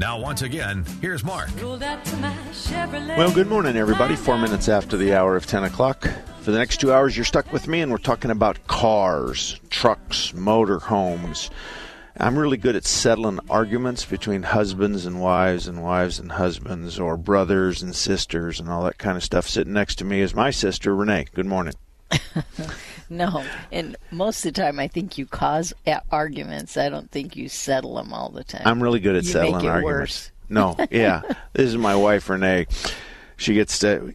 Now, once again, here's Mark. Well, good morning, everybody. Four minutes after the hour of 10 o'clock. For the next two hours, you're stuck with me, and we're talking about cars, trucks, motor homes. I'm really good at settling arguments between husbands and wives, and wives and husbands, or brothers and sisters, and all that kind of stuff. Sitting next to me is my sister, Renee. Good morning. no, and most of the time, I think you cause arguments. I don't think you settle them all the time. I'm really good at you settling arguments. Worse. No, yeah. this is my wife, Renee she gets to.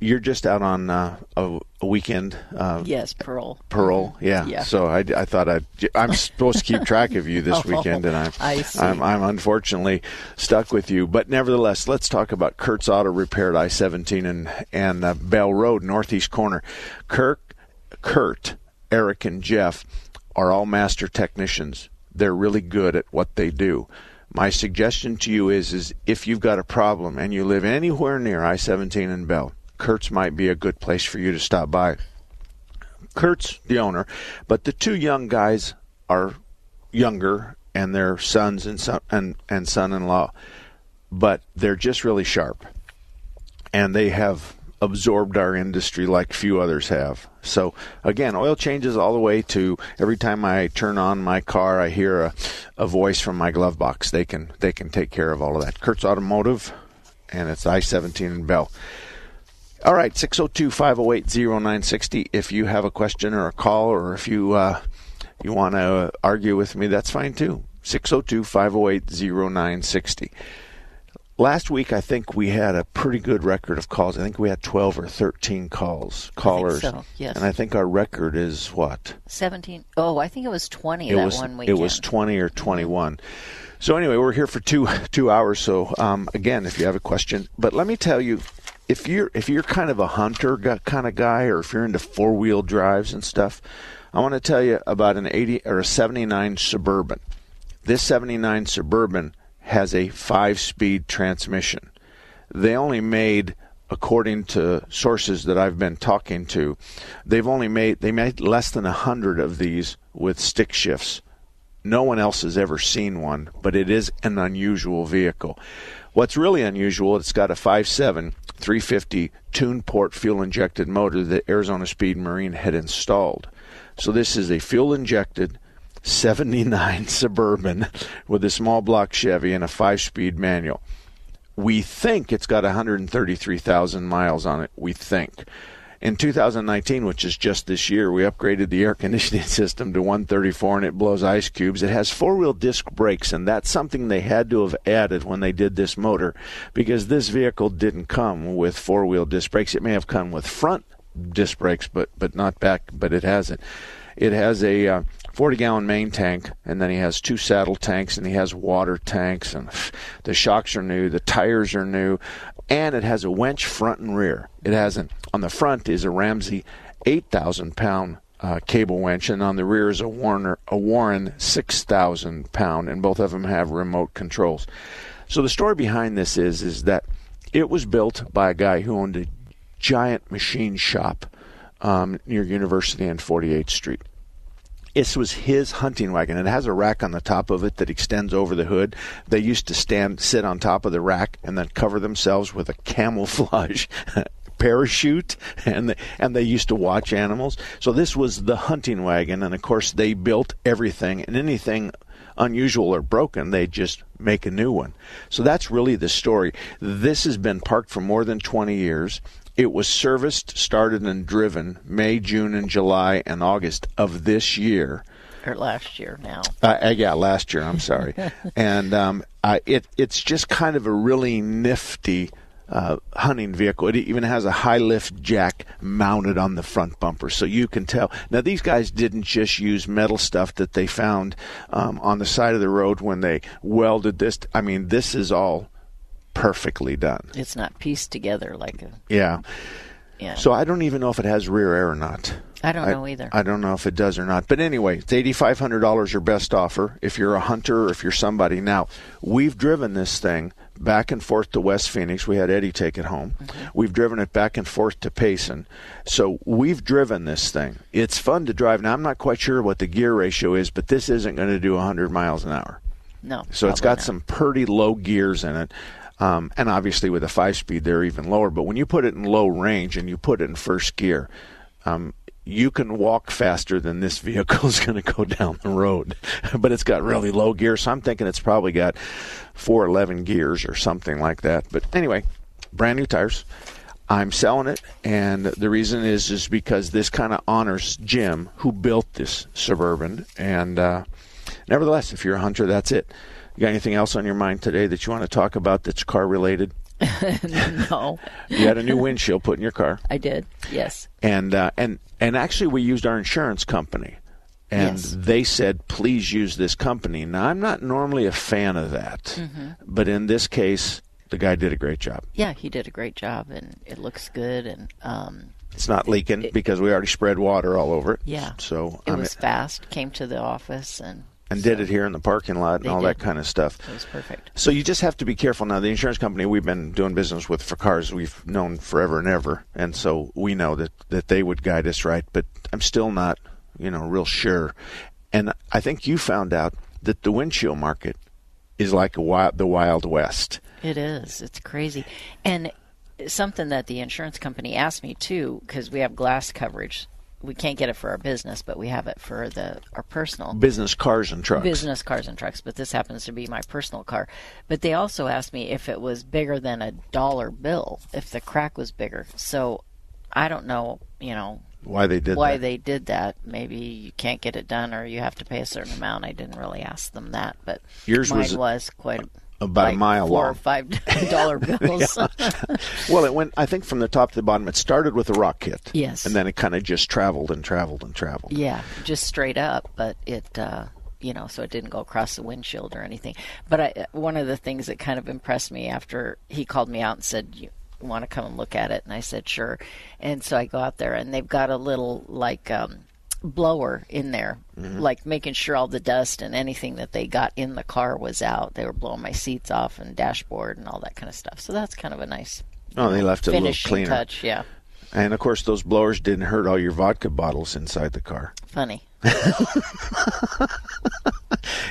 You're just out on uh, a, a, weekend. Uh, yes, Pearl. Pearl, yeah. yeah. So I, I thought I'd. I'm supposed to keep track of you this oh, weekend, and I'm, I see. I'm I'm unfortunately stuck with you. But nevertheless, let's talk about Kurt's Auto Repair at I-17 and and uh, Bell Road, northeast corner. Kirk, Kurt, Eric, and Jeff are all master technicians. They're really good at what they do my suggestion to you is is if you've got a problem and you live anywhere near I-17 and Bell, Kurt's might be a good place for you to stop by. Kurt's the owner, but the two young guys are younger and they're sons and son and, and son-in-law, but they're just really sharp. And they have absorbed our industry like few others have. So again, oil changes all the way to every time I turn on my car, I hear a, a voice from my glove box. They can they can take care of all of that. Kurt's Automotive, and it's I-17 in Bell. All right, 602-508-0960. If you have a question or a call, or if you uh, you want to argue with me, that's fine too. 602-508-0960 last week I think we had a pretty good record of calls. I think we had 12 or 13 calls, callers. so, yes. And I think our record is what? 17. Oh, I think it was 20 it that was, one weekend. It was 20 or 21. So anyway, we're here for 2 2 hours. So um, again, if you have a question, but let me tell you if you're if you're kind of a hunter kind of guy or if you're into four-wheel drives and stuff, I want to tell you about an 80 or a 79 Suburban. This 79 Suburban has a five speed transmission. They only made according to sources that I've been talking to, they've only made they made less than a hundred of these with stick shifts. No one else has ever seen one, but it is an unusual vehicle. What's really unusual, it's got a 5.7 350 tune port fuel injected motor that Arizona Speed Marine had installed. So this is a fuel injected 79 Suburban with a small block Chevy and a five speed manual. We think it's got 133,000 miles on it. We think. In 2019, which is just this year, we upgraded the air conditioning system to 134 and it blows ice cubes. It has four wheel disc brakes, and that's something they had to have added when they did this motor because this vehicle didn't come with four wheel disc brakes. It may have come with front disc brakes, but, but not back, but it hasn't. It has a uh, 40 gallon main tank, and then he has two saddle tanks, and he has water tanks, and the shocks are new, the tires are new, and it has a winch front and rear. It has an, on the front is a Ramsey 8,000 pound uh, cable winch, and on the rear is a Warner a Warren 6,000 pound, and both of them have remote controls. So the story behind this is is that it was built by a guy who owned a giant machine shop um, near University and 48th Street. This was his hunting wagon. It has a rack on the top of it that extends over the hood. They used to stand, sit on top of the rack, and then cover themselves with a camouflage parachute and they, and they used to watch animals. So this was the hunting wagon and of course they built everything and anything unusual or broken, they just make a new one. So that's really the story. This has been parked for more than 20 years. It was serviced, started, and driven May, June, and July and August of this year. Or last year now. Uh, uh, yeah, last year. I'm sorry, and um, it it's just kind of a really nifty uh, hunting vehicle. It even has a high lift jack mounted on the front bumper, so you can tell. Now these guys didn't just use metal stuff that they found um, on the side of the road when they welded this. I mean, this is all perfectly done. It's not pieced together like a Yeah. yeah. So I don't even know if it has rear air or not. I don't know either. I don't know if it does or not. But anyway, it's eighty five hundred dollars your best offer if you're a hunter or if you're somebody. Now, we've driven this thing back and forth to West Phoenix. We had Eddie take it home. Mm-hmm. We've driven it back and forth to Payson. So we've driven this thing. It's fun to drive. Now I'm not quite sure what the gear ratio is, but this isn't going to do hundred miles an hour. no. So it's got not. some pretty low gears in it. Um, and obviously with a five speed, they're even lower. But when you put it in low range and you put it in first gear, um, you can walk faster than this vehicle is going to go down the road. but it's got really low gear. So I'm thinking it's probably got 411 gears or something like that. But anyway, brand new tires. I'm selling it, and the reason is is because this kind of honors Jim, who built this suburban. And uh, nevertheless, if you're a hunter, that's it. You got anything else on your mind today that you want to talk about that's car related? no. You had a new windshield put in your car, I did. Yes. and uh, and and actually, we used our insurance company, and Yes. they said please use this company. Now, I'm not normally a fan of that, Mm-hmm. but in this case, the guy did a great job. Yeah, he did a great job, and it looks good, and um, It's not leaking because we already spread water all over it. Yeah. So it I'm- was fast. Came to the office and and so did it here in the parking lot and all that kind of stuff. It was perfect. So you just have to be careful. Now, the insurance company we've been doing business with for cars, we've known forever and ever, and so we know that that they would guide us right. But I'm still not, you know, real sure. And I think you found out that the windshield market is like a wild, the Wild West. It is. It's crazy. And something that the insurance company asked me too, because we have glass coverage. We can't get it for our business, but we have it for the our personal Business cars and trucks. business cars and trucks. But this happens to be my personal car. But they also asked me if it was bigger than a dollar bill, if the crack was bigger. So I don't know, you know, Why they did why that? they did that. Maybe you can't get it done, or you have to pay a certain amount. I didn't really ask them that, but Yours mine was was, quite about a mile four long. or five dollar bills. Well, it went. I think from the top to the bottom. It started with a rock kit. Yes. And then it kind of just traveled and traveled and traveled. Yeah, just straight up, but it, uh, you know, so it didn't go across the windshield or anything. But I, one of the things that kind of impressed me after he called me out and said, "You want to come and look at it?" and I said, "Sure." And so I go out there, and they've got a little like um, blower in there, like making sure all the dust and anything that they got in the car was out. They were blowing my seats off and dashboard and all that kind of stuff. So that's kind of a nice. Oh, they left it a little cleaner. touch. Yeah, And of course, those blowers didn't hurt all your vodka bottles inside the car. funny.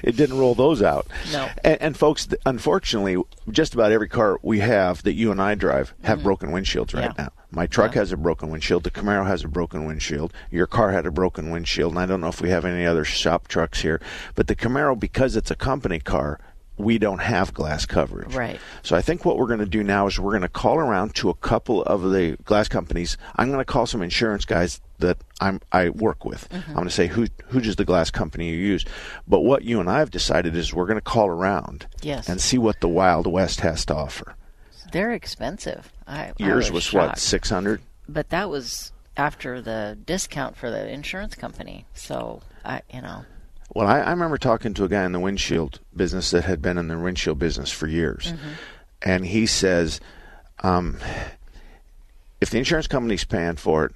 It didn't roll those out. No. And, and folks, unfortunately, just about every car we have that you and I drive have broken windshields right Mm-hmm. Yeah. now. My truck Yeah. has a broken windshield. The Camaro has a broken windshield. Your car had a broken windshield. And I don't know if we have any other shop trucks here, but the Camaro, because it's a company car, we don't have glass coverage. Right. So I think what we're going to do now is we're going to call around to a couple of the glass companies. I'm going to call some insurance guys that I'm I work with. Mm-hmm. I'm going to say who who's just the glass company you use. But what you and I have decided is we're going to call around Yes. and see what the Wild West has to offer. They're expensive. I, I Yours was, what six hundred. but that was after the discount for the insurance company. So I, you know, Well, I, I remember talking to a guy in the windshield business that had been in the windshield business for years, Mm-hmm. and he says, um, if the insurance company's paying for it,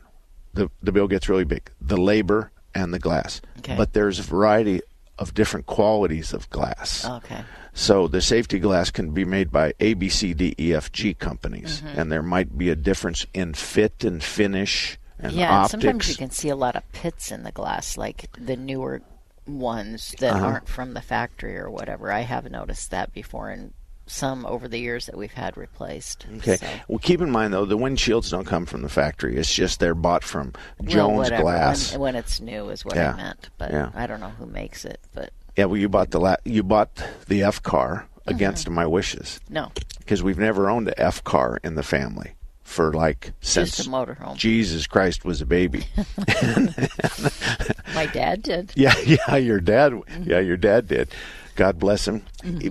the the bill gets really big. The labor and the glass, Okay. but there's a variety of different qualities of glass. okay, So the safety glass can be made by A, B, C, D, E, F, G companies, Mm-hmm. and there might be a difference in fit and finish and yeah. and optics. sometimes you can see a lot of pits in the glass, like the newer ones that Uh-huh. aren't from the factory or whatever. I have noticed that before in some over the years that we've had replaced. Okay. So, Well, keep in mind though, the windshields don't come from the factory. It's just they're bought from Jones whatever, Glass. when, when it's new is what Yeah. I meant, but Yeah. I don't know who makes it. But yeah, well, you bought the la- you bought the F car Mm-hmm. against my wishes no, because we've never owned a F car in the family for like since Just a motorhome. Jesus Christ was a baby. My dad did. yeah, yeah, your dad. Yeah, your dad did. God bless him.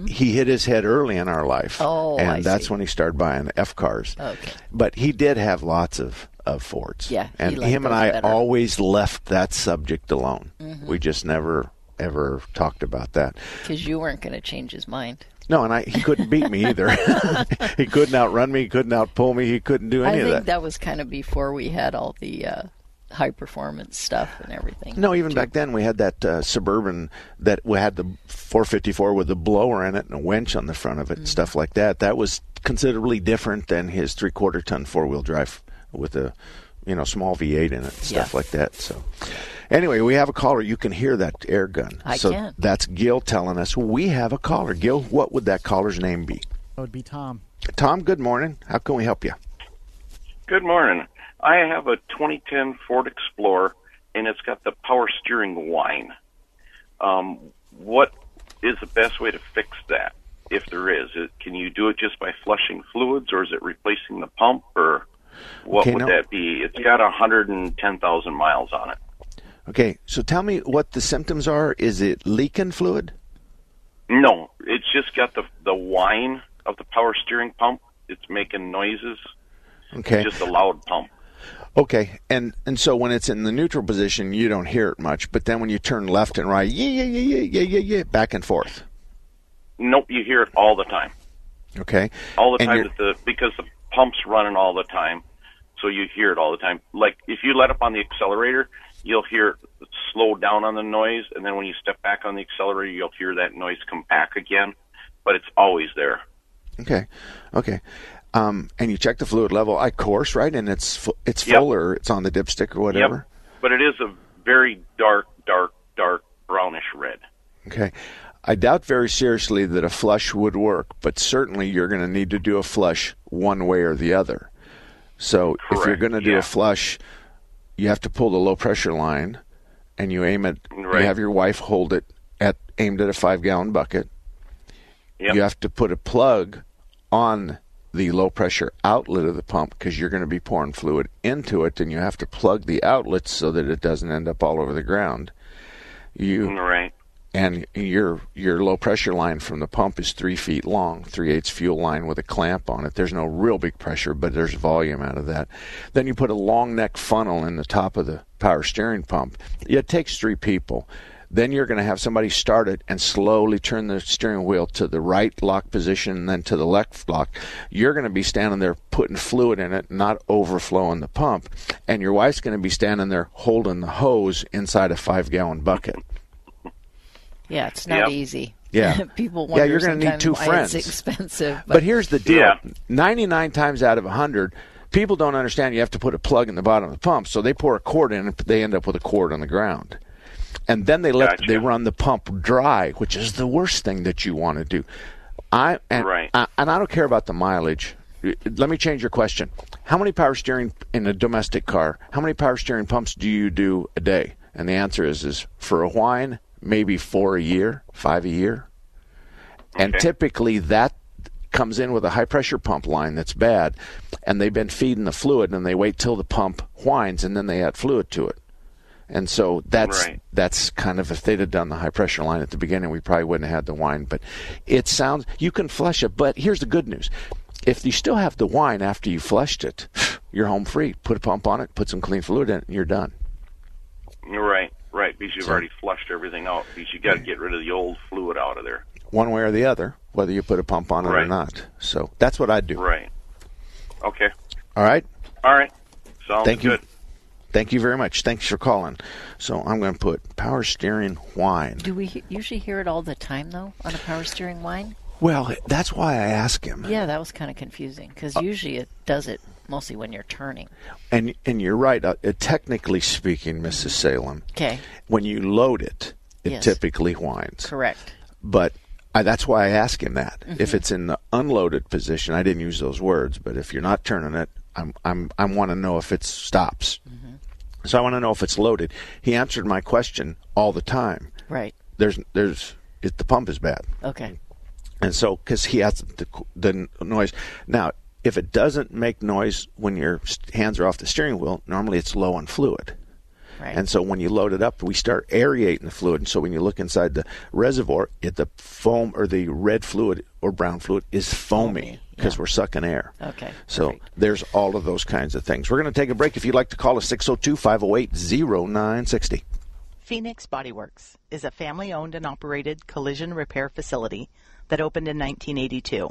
He hit his head early in our life, Mm-hmm. Oh, and I that's see. when he started buying F cars. Okay. but he did have lots of of Fords. Yeah, and him and I better. always left that subject alone. Mm-hmm. We just never ever talked about that. Because you weren't going to change his mind. No, and I he couldn't beat me either. he couldn't outrun me. He couldn't outpull me. He couldn't do I any of think that. that. was kind of before we had all the uh, high performance stuff and everything. No, even back then we had that uh, suburban that we had the 454 with the blower in it and a winch on the front of it and stuff like that. That was considerably different than his three quarter ton four wheel drive with a you know small V8 in it stuff Yeah. like that. So anyway, we have a caller. You can hear that air gun. I so can. that's Gil telling us we have a caller. Gil, what would that caller's name be? That would be Tom. Tom, good morning. How can we help you? Good morning. I have a 2010 Ford Explorer, and it's got the power steering whine. Um, what is the best way to fix that, if there is? Is- Can you do it just by flushing fluids, or is it replacing the pump, or what Okay, would no. that be? It's got 110,000 miles on it. Okay, so tell me what the symptoms are. Is it leaking fluid? No, it's just got the the whine of the power steering pump. It's making noises. Okay. Just a loud pump. Okay, and and so when it's in the neutral position, you don't hear it much. But then when you turn left and right, yeah, yeah, yeah, yeah, yeah, yeah, yeah, back and forth. Nope, you hear it all the time. Okay, all the And time the because the pump's running all the time, so you hear it all the time. Like if you let up on the accelerator, you'll hear it slow down on the noise, and then when you step back on the accelerator, you'll hear that noise come back again. But it's always there. okay, okay. Um, and you check the fluid level, I course, right? And it's fu- it's Yep. full or it's on the dipstick or whatever. Yep. But it is a very dark, dark, dark brownish red. Okay. I doubt very seriously that a flush would work, but certainly you're going to need to do a flush one way or the other. So if you're going to do yeah. a flush, you have to pull the low pressure line, and you aim it. Right. You have your wife hold it at aimed at a five gallon bucket. Yep. You have to put a plug on the low pressure outlet of the pump because you're going to be pouring fluid into it, and you have to plug the outlets so that it doesn't end up all over the ground. You Right. And your your low pressure line from the pump is three feet long, three eighths fuel line with a clamp on it. There's no real big pressure, but there's volume out of that. Then you put a long neck funnel in the top of the power steering pump. It takes three people. Then you're going to have somebody start it and slowly turn the steering wheel to the right lock position and then to the left lock. You're going to be standing there putting fluid in it, not overflowing the pump. And your wife's going to be standing there holding the hose inside a five gallon bucket. Yeah, it's not Yep. easy. Yeah. People Yeah, wonder you're gonna need sometimes two friends. It's expensive, But here's the deal: Yeah. 99 times out of 100, people don't understand you have to put a plug in the bottom of the pump, so they pour a cord in, and they end up with a cord on the ground, and then they let Gotcha. they run the pump dry, which is the worst thing that you want to do. I and, Right. I, and I don't care about the mileage. Let me change your question. How many power steering in a domestic car? How many power steering pumps do you do a day? And the answer is is for a whine, maybe four a year, five a year. And Okay. typically that comes in with a high pressure pump line that's bad, and they've been feeding the fluid, and they wait till the pump whines, and then they add fluid to it. And so that's Right. that's kind of if they'd have done the high pressure line at the beginning, we probably wouldn't have had the whine. But it sounds you can flush it. But here's the good news: if you still have the whine after you flushed it, you're home free. Put a pump on it, put some clean fluid in it, and you're done. Right. Right. Because you've So- already flushed everything out. Because you got to get rid of the old fluid out of there. One way or the other, whether you put a pump on it or not. So that's what I'd do. Right. Okay. All right. All right. Sounds Thank you. Thank you very much. Thanks for calling. So I'm going to put power steering whine. do we he- usually hear it all the time though on a power steering whine? Well, that's why I ask him. Yeah, that was kind of confusing because Uh, usually it does it mostly when you're turning. And and you're right. Uh, uh, technically speaking, Mrs. Salem, Okay, when you load it, it Yes. typically whines. correct. But I, that's why I ask him that. Mm-hmm. If it's in the unloaded position, I didn't use those words, but if you're not turning it, I'm I'm I want to know if it stops. Mm-hmm. So I want to know if it's loaded. He answered my question all the time. Right. There's there's it, the pump is bad. Okay. and so because he has the the noise now if it doesn't make noise when your hands are off the steering wheel, normally it's low on fluid. Right. And so when you load it up, we start aerating the fluid. And so when you look inside the reservoir, it, the foam or the red fluid or brown fluid is foamy because yeah. we're sucking air. Okay, So perfect. there's all of those kinds of things. We're going to take a break. If you'd like to call us 602 508 0960. Phoenix Bodyworks is a family owned and operated collision repair facility that opened in 1982.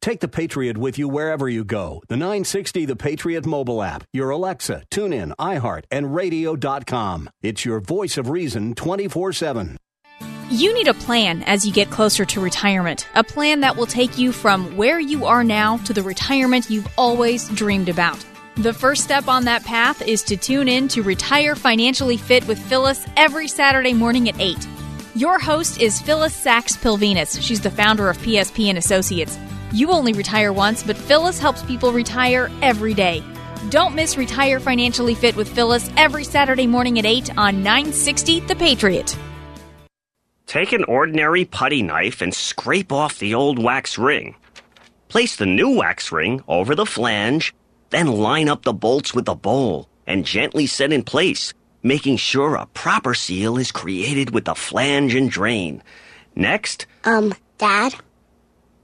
Take the Patriot with you wherever you go. The 960 The Patriot mobile app, your Alexa, TuneIn, iHeart, and radio.com. It's your voice of reason 24 7. You need a plan as you get closer to retirement. A plan that will take you from where you are now to the retirement you've always dreamed about. The first step on that path is to tune in to Retire Financially Fit with Phyllis every Saturday morning at 8. Your host is Phyllis Sachs Pilvinis. She's the founder of PSP and Associates. You only retire once, but Phyllis helps people retire every day. Don't miss Retire Financially Fit with Phyllis every Saturday morning at 8 on 960 The Patriot. Take an ordinary putty knife and scrape off the old wax ring. Place the new wax ring over the flange, then line up the bolts with the bowl and gently set in place, making sure a proper seal is created with the flange and drain. Next, Um, Dad,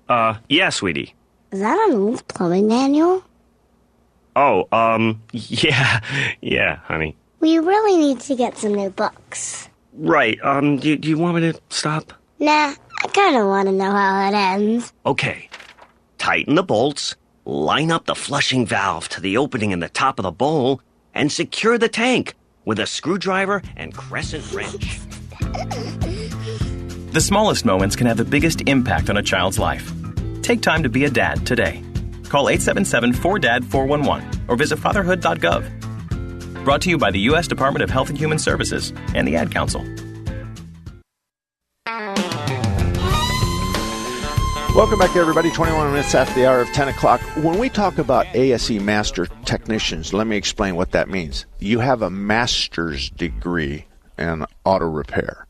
uh, yeah, sweetie. is that an old plumbing manual? Oh, um, yeah, yeah, honey. We really need to get some new books. Right, um, do, do you want me to stop? Nah, I kinda wanna know how it ends. Okay. Tighten the bolts, line up the flushing valve to the opening in the top of the bowl, and secure the tank with a screwdriver and crescent wrench. The smallest moments can have the biggest impact on a child's life. Take time to be a dad today. Call 877 4DAD 411 or visit fatherhood.gov. Brought to you by the U.S. Department of Health and Human Services and the Ad Council. Welcome back, everybody. 21 minutes after the hour of 10 o'clock. When we talk about ASE Master Technicians, let me explain what that means. You have a master's degree in auto repair.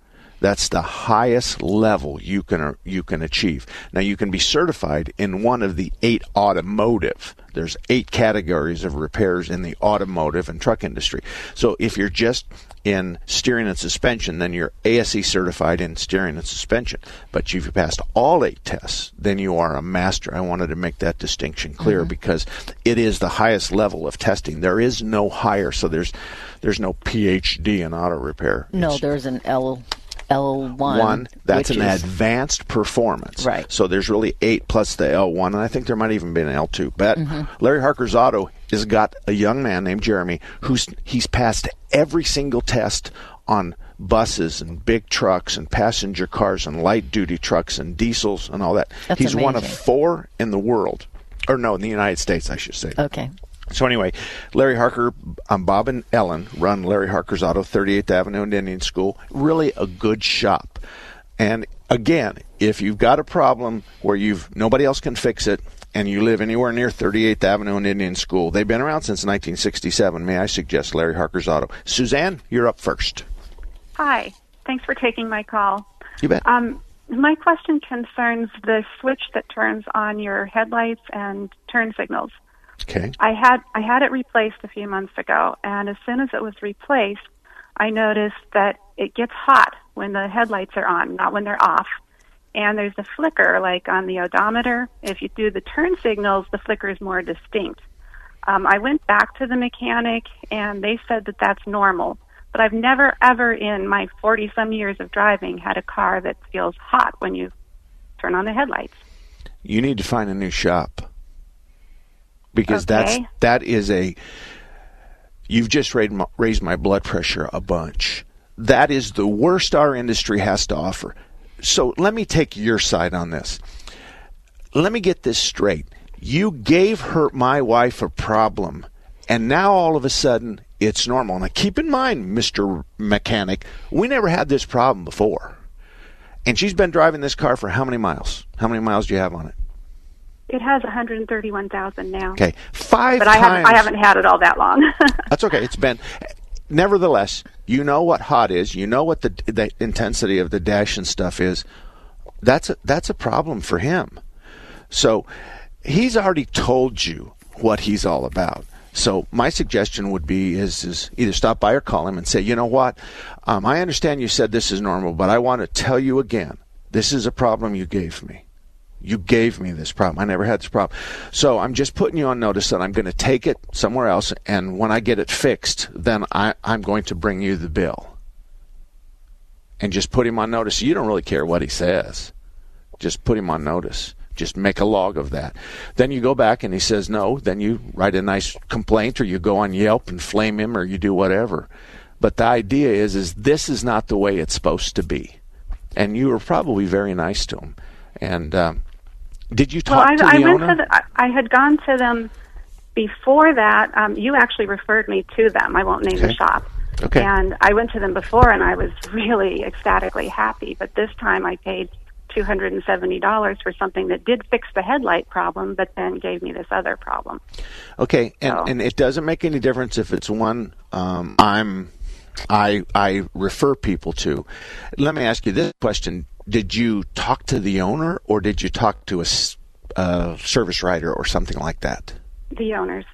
That's the highest level you can uh, you can achieve. Now you can be certified in one of the eight automotive. There's eight categories of repairs in the automotive and truck industry. So if you're just in steering and suspension, then you're ASE certified in steering and suspension. But if you passed all eight tests, then you are a master. I wanted to make that distinction clear mm-hmm. because it is the highest level of testing. There is no higher, so there's there's no PhD in auto repair. No, there's an L L1. One, that's an is- advanced performance. Right. So there's really eight plus the L1, and I think there might even be an L2. But mm-hmm. Larry Harker's Auto has got a young man named Jeremy who's he's passed every single test on buses and big trucks and passenger cars and light duty trucks and diesels and all that. That's he's one of four in the world, or no, in the United States, I should say. Okay. So anyway, Larry Harker, um, Bob and Ellen run Larry Harker's Auto, 38th Avenue and Indian School. Really a good shop. And again, if you've got a problem where you've nobody else can fix it, and you live anywhere near 38th Avenue and Indian School, they've been around since 1967. May I suggest Larry Harker's Auto? Suzanne, you're up first. Hi. Thanks for taking my call. You bet. Um, my question concerns the switch that turns on your headlights and turn signals. Okay. I had I had it replaced a few months ago, and as soon as it was replaced, I noticed that it gets hot when the headlights are on, not when they're off. And there's a flicker, like on the odometer. If you do the turn signals, the flicker is more distinct. Um, I went back to the mechanic, and they said that that's normal. but I've never ever in my 40 some years of driving had a car that feels hot when you turn on the headlights. You need to find a new shop because that's that is a you've just raised my, raised my blood pressure a bunch. That is the worst our industry has to offer. So let me take your side on this. Let me get this straight. You gave her my wife a problem and now all of a sudden it's normal. Now keep in mind, Mr. Mechanic, we never had this problem before. And she's been driving this car for how many miles? How many miles do you have on it? It has 131,000 now. Okay, five but I haven't. I haven't had it all that long. That's okay. It's been. Nevertheless, you know what hot is. You know what the the intensity of the dash and stuff is. That's a, that's a problem for him. So he's already told you what he's all about. So my suggestion would be is is either stop by or call him and say, you know what, um, I understand you said this is normal, but I want to tell you again, this is a problem you gave me. You gave me this problem. I never had this problem. So I'm just putting you on notice that I'm going to take it somewhere else, and when I get it fixed, then I, I'm going to bring you the bill. And just put him on notice. You don't really care what he says. Just put him on notice. Just make a log of that. Then you go back and he says no. Then you write a nice complaint, or you go on Yelp and flame him, or you do whatever. But the idea is, is this is not the way it's supposed to be. And you were probably very nice to him. And um, did you well, talk I, to I the went owner? to the, I, had gone to them before that. Um, you actually referred me to them. I won't name the shop. Okay. And I went to them before, and I was really ecstatically happy. But this time, I paid two hundred and seventy dollars for something that did fix the headlight problem, but then gave me this other problem. Okay, and, So- and it doesn't make any difference if it's one um, I'm I I refer people to. Let me ask you this question: Did you talk to the owner, or did you talk to a, uh, service writer or something like that? The owners.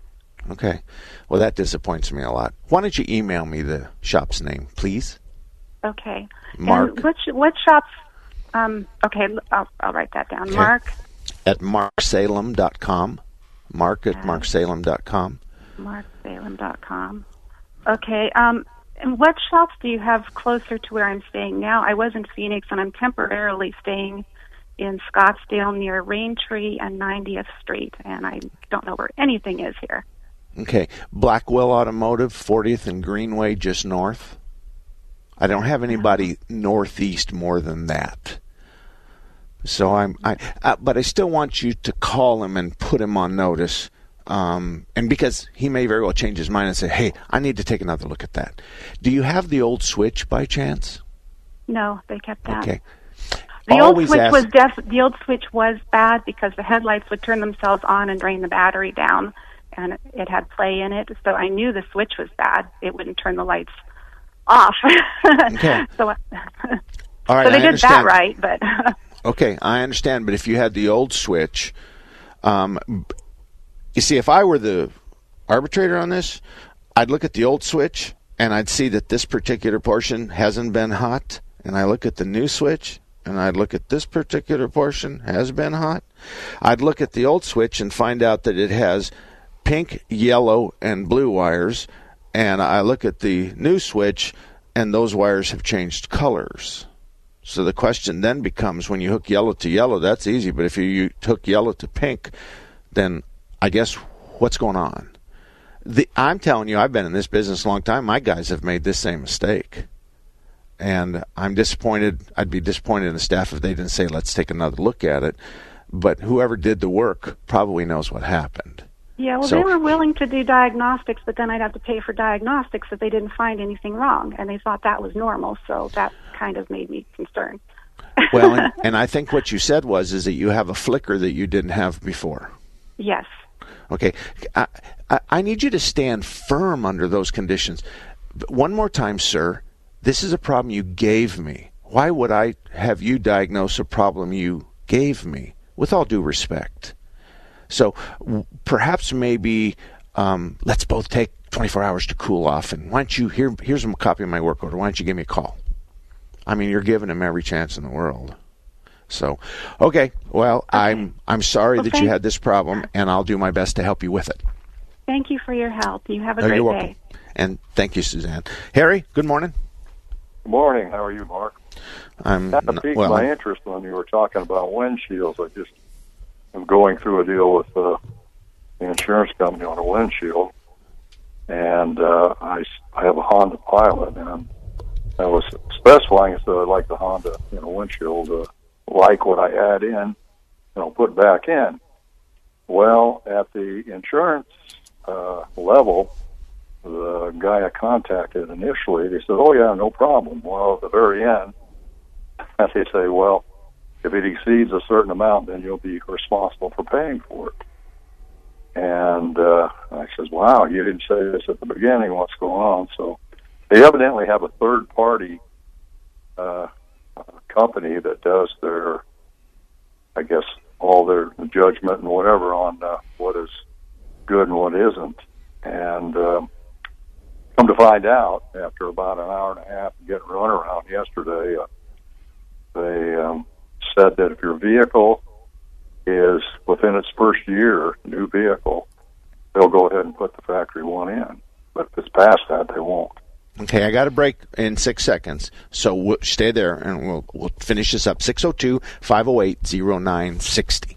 Okay, well that disappoints me a lot. Why don't you email me the shop's name, please? Okay. Mark. And which what shops? Um, okay, I'll, I'll write that down. Okay. Mark. At marksalem.com. Mark at marksalem.com. marksalem.com. Okay. Um, and what shops do you have closer to where I'm staying now? I was in Phoenix, and I'm temporarily staying in Scottsdale near Raintree and 90th Street, and I don't know where anything is here. Okay, Blackwell Automotive, 40th and Greenway, just north. I don't have anybody northeast more than that. So I'm, I, uh, but I still want you to call him and put him on notice. Um, and because he may very well change his mind and say, "Hey, I need to take another look at that." Do you have the old switch by chance? No, they kept that. Okay. The Always old switch ask- was def- the old switch was bad because the headlights would turn themselves on and drain the battery down, and it had play in it. So I knew the switch was bad. It wouldn't turn the lights off. Okay. so, All right, so they I did understand. that right, but Okay, I understand, but if you had the old switch, um, you see, if I were the arbitrator on this, I'd look at the old switch and I'd see that this particular portion hasn't been hot, and I look at the new switch and I'd look at this particular portion has been hot. I'd look at the old switch and find out that it has pink, yellow, and blue wires, and I look at the new switch and those wires have changed colors. So the question then becomes when you hook yellow to yellow, that's easy. But if you, hook yellow to pink, then I guess what's going on? The, I'm telling you, I've been in this business a long time. My guys have made this same mistake. And I'm disappointed. I'd be disappointed in the staff if they didn't say, let's take another look at it. But whoever did the work probably knows what happened. yeah, well, So- they were willing to do diagnostics, but then I'd have to pay for diagnostics if they didn't find anything wrong, and they thought that was normal. So that kind of made me concerned. Well, and, and I think what you said was is that you have a flicker that you didn't have before. Yes. Okay, I, I, need you to stand firm under those conditions. One more time, sir. This is a problem you gave me. Why would I have you diagnose a problem you gave me? With all due respect. So perhaps maybe um, let's both take 24 hours to cool off. And why don't you here? Here's a copy of my work order. Why don't you give me a call? I mean, you're giving him every chance in the world. So, okay. Well, I'm I'm sorry Well, that you had this problem, and I'll do my best to help you with it. Thank you for your help. You have a Oh, great you're day. welcome. And thank you, Suzanne. Harry, good morning. Good morning. How are you, Mark? I'm That piqued well. my interest when you were talking about windshields. I just am going through a deal with uh, the insurance company on a windshield, and uh, I, s- I have a Honda Pilot, and I was specifying so I like the Honda you know windshield, uh, like what I add in, you know, put back in. Well, at the insurance uh, level, the guy I contacted initially, they said, "Oh yeah, no problem." Well, at the very end, they say, "Well, if it exceeds a certain amount, then you'll be responsible for paying for it." And uh, I says, "Wow, you didn't say this at the beginning. What's going on?" So they evidently have a third party uh, company that does their, I guess, all their judgment and whatever on uh, what is good and what isn't. And um, come to find out, after about an hour and a half of getting run around yesterday, uh, they um, said that if your vehicle is within its first year, new vehicle, they'll go ahead and put the factory one in. But if it's past that, they won't. Okay, I got a break in six seconds, so we'll stay there and we'll we'll finish this up. 602-508-0960.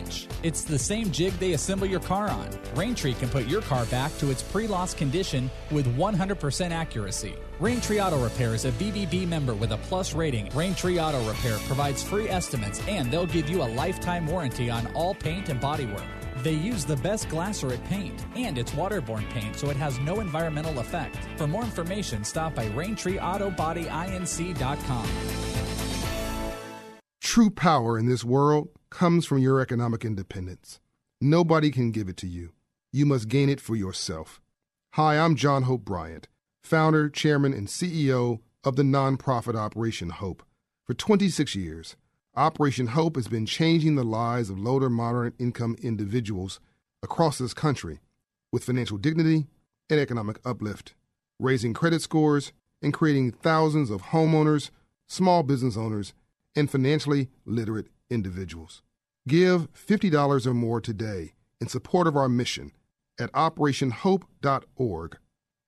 Bench. It's the same jig they assemble your car on. Raintree can put your car back to its pre loss condition with 100% accuracy. Raintree Auto Repair is a BBB member with a plus rating. Raintree Auto Repair provides free estimates and they'll give you a lifetime warranty on all paint and bodywork. They use the best Glasurit paint, and it's waterborne paint, so it has no environmental effect. For more information, stop by RaintreeAutoBodyInc.com. True power in this world comes from your economic independence. Nobody can give it to you. You must gain it for yourself. Hi, I'm John Hope Bryant, founder, chairman, and CEO of the nonprofit Operation Hope. For 26 years, Operation Hope has been changing the lives of low to moderate income individuals across this country with financial dignity and economic uplift, raising credit scores and creating thousands of homeowners, small business owners, and financially literate individuals. Give $50 or more today in support of our mission at operationhope.org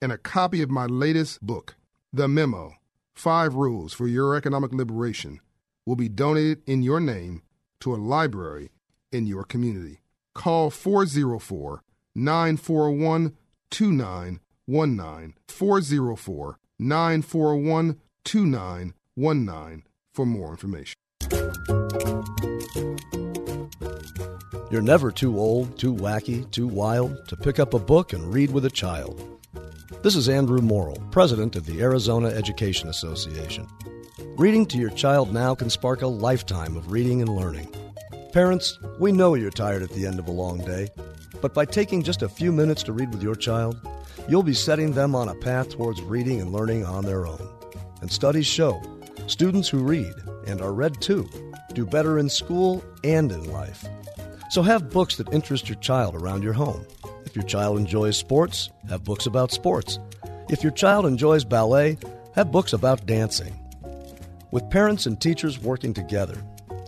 and a copy of my latest book, The Memo Five Rules for Your Economic Liberation, will be donated in your name to a library in your community. Call 404 941 2919. 404 941 2919 for more information. You're never too old, too wacky, too wild to pick up a book and read with a child. This is Andrew Morrill, president of the Arizona Education Association. Reading to your child now can spark a lifetime of reading and learning. Parents, we know you're tired at the end of a long day, but by taking just a few minutes to read with your child, you'll be setting them on a path towards reading and learning on their own. And studies show students who read, and are read to, do better in school and in life. So have books that interest your child around your home. If your child enjoys sports, have books about sports. If your child enjoys ballet, have books about dancing. With parents and teachers working together,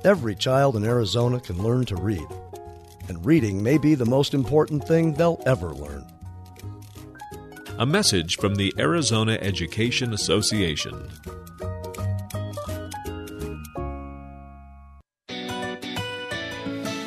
every child in Arizona can learn to read. And reading may be the most important thing they'll ever learn. A message from the Arizona Education Association.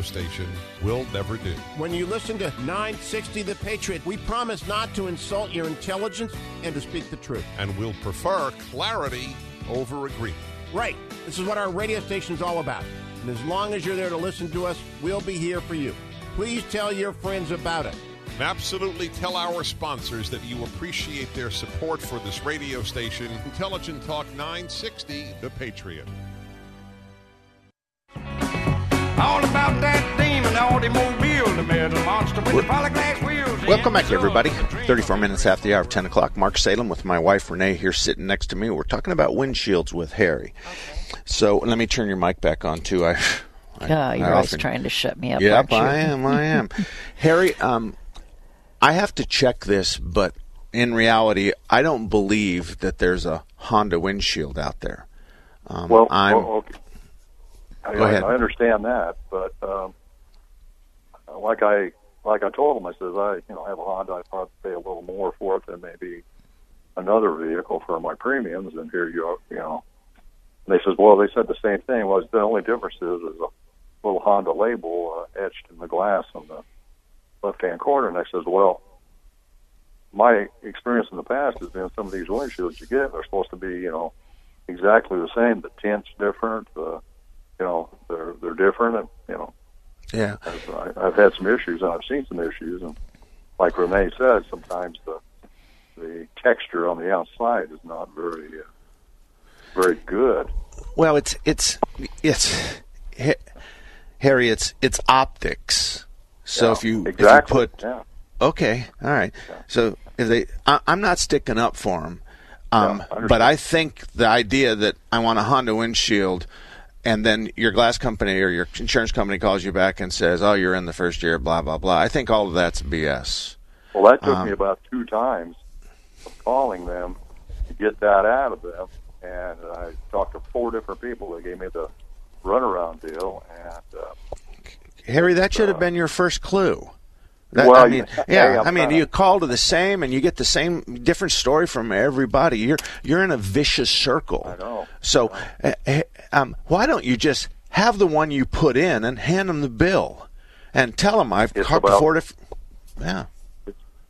station will never do. When you listen to 960 The Patriot, we promise not to insult your intelligence and to speak the truth. And we'll prefer clarity over agreement. Right. This is what our radio station is all about. And as long as you're there to listen to us, we'll be here for you. Please tell your friends about it. And absolutely tell our sponsors that you appreciate their support for this radio station, Intelligent Talk 960, The Patriot. All about that demon automobile, the metal monster with the polyglass wheels. Welcome back, everybody. 34 minutes after the hour of 10 o'clock. Mark Salem with my wife Renee here sitting next to me. We're talking about windshields with Harry. Okay. So let me turn your mic back on, too. I, I, Yeah, you're I always often- trying to shut me up. Yep. I am. I am. Harry, um, I have to check this, but in reality, I don't believe that there's a Honda windshield out there. Um, well, I'm. well, okay. I, Go ahead. I understand that, but um, like I like I told him, I says I you know have a Honda. I probably pay a little more for it than maybe another vehicle for my premiums. And here you are, you know. And they says, well, they said the same thing. Was the only difference is there's a little Honda label uh, etched in the glass on the left hand corner. And I says, well, my experience in the past has been some of these windshields you get are supposed to be, you know, exactly the same. The tint's different. The, you know, they're they're different, and you know, Yeah. I've, I- I've had some issues, and I've seen some issues, and like Renee said, sometimes the the texture on the outside is not very uh, very good. Well, it's it's it's Harry. It's it's optics. So Yeah, if you exactly, if you put yeah. okay, all right. So if they, I, I'm not sticking up for them, um, but I think the idea that I want a Honda windshield. And then your glass company or your insurance company calls you back and says, "Oh, you're in the first year." Blah blah blah. I think all of that's BS. Well, that took Um, me about two times of calling them to get that out of them, and I talked to four different people. They gave me the runaround deal, and uh, Harry, that should have been your first clue. That, Well, I mean, yeah, I mean, you call to the same, and you get the same different story from everybody. You're you're in a vicious circle. I know. So, uh, uh, um, why don't you just have the one you put in and hand them the bill, and tell them I've It's caught about- before. Yeah.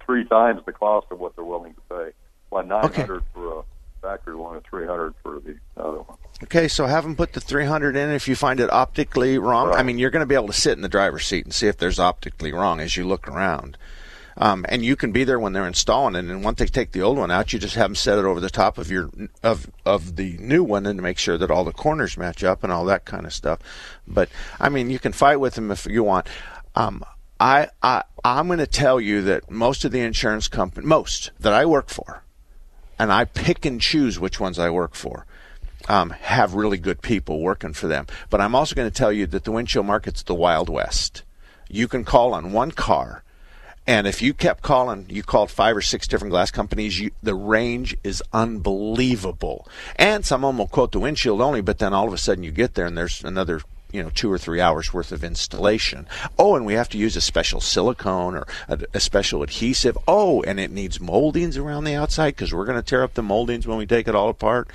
three times the cost of what they're willing to pay. Why nine hundred for a factory one and three hundred for the other one. Okay, so have them put the 300 in if you find it optically wrong. I mean, you're going to be able to sit in the driver's seat and see if there's optically wrong as you look around. Um, and you can be there when they're installing it. And once they take the old one out, you just have them set it over the top of your of of the new one, and to make sure that all the corners match up and all that kind of stuff. But I mean, you can fight with them if you want. Um, I I I'm going to tell you that most of the insurance company, most that I work for, and I pick and choose which ones I work for. Um, have really good people working for them. But I'm also going to tell you that the windshield market's the Wild West. You can call on one car, and if you kept calling, you called five or six different glass companies, you, the range is unbelievable. And some of them will quote the windshield only, but then all of a sudden you get there and there's another you know two or three hours worth of installation. Oh, and we have to use a special silicone or a, a special adhesive. Oh, and it needs moldings around the outside because we're going to tear up the moldings when we take it all apart.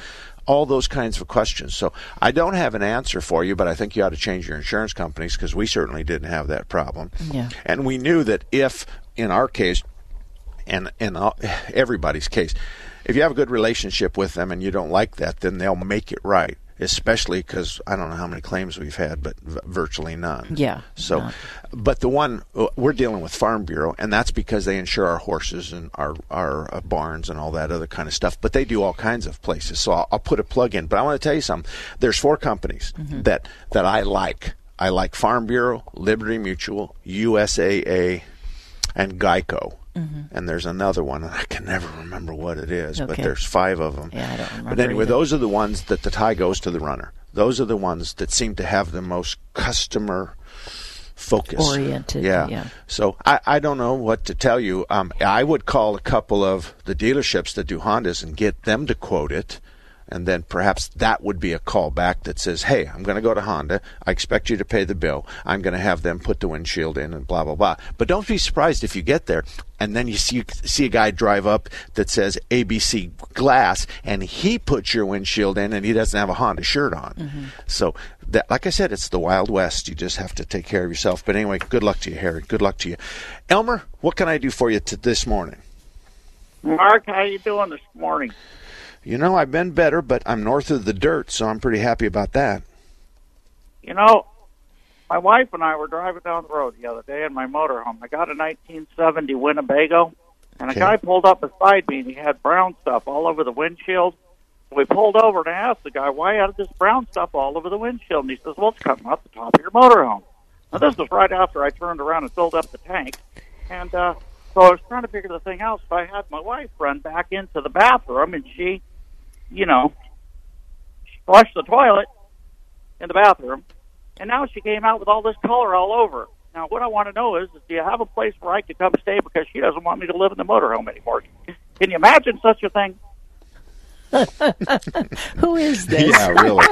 All those kinds of questions. So I don't have an answer for you, but I think you ought to change your insurance companies because we certainly didn't have that problem. Yeah. And we knew that if, in our case, and in everybody's case, if you have a good relationship with them and you don't like that, then they'll make it right. Especially because I don't know how many claims we've had, but v- virtually none. Yeah, So, but the one uh, we're dealing with Farm Bureau, and that's because they insure our horses and our our uh, barns and all that other kind of stuff. But they do all kinds of places. So I'll, I'll put a plug in. But I want to tell you something. There's four companies that that I like. I like Farm Bureau, Liberty Mutual, USAA, and Geico. Mhm. And there's another one, and I can never remember what it is, but there's five of them. Yeah, I don't remember But anyway, either. those are the ones that the tie goes to the runner. Those are the ones that seem to have the most customer focus Oriented, Yeah. yeah. So I, I don't know what to tell you. Um, I would call a couple of the dealerships that do Hondas and get them to quote it. And then perhaps that would be a call back that says, hey, I'm going to go to Honda. I expect you to pay the bill. I'm going to have them put the windshield in and blah, blah, blah. But don't be surprised if you get there and then you see, see a guy drive up that says ABC glass and he puts your windshield in and he doesn't have a Honda shirt on. Mm-hmm. So, that, like I said, it's the Wild West. You just have to take care of yourself. But anyway, good luck to you, Harry. Good luck to you. Elmer, what can I do for you to this morning? Mark, how you doing this morning? You know, I've been better, but I'm north of the dirt, so I'm pretty happy about that. You know, my wife and I were driving down the road the other day in my motorhome. I got a 1970 Winnebago, and a guy pulled up beside me, and he had brown stuff all over the windshield. So we pulled over and I asked the guy, why had this brown stuff all over the windshield? And he says, well, it's coming off the top of your motorhome. Now, this was right after I turned around and filled up the tank. And uh, so I was trying to figure the thing out, so I had my wife run back into the bathroom, and she, you know, she flushed the toilet in the bathroom, and now she came out with all this color all over. Now, what I want to know is, is do you have a place where I could come stay because she doesn't want me to live in the motorhome anymore? Can you imagine such a thing? Who is this? Yeah, really.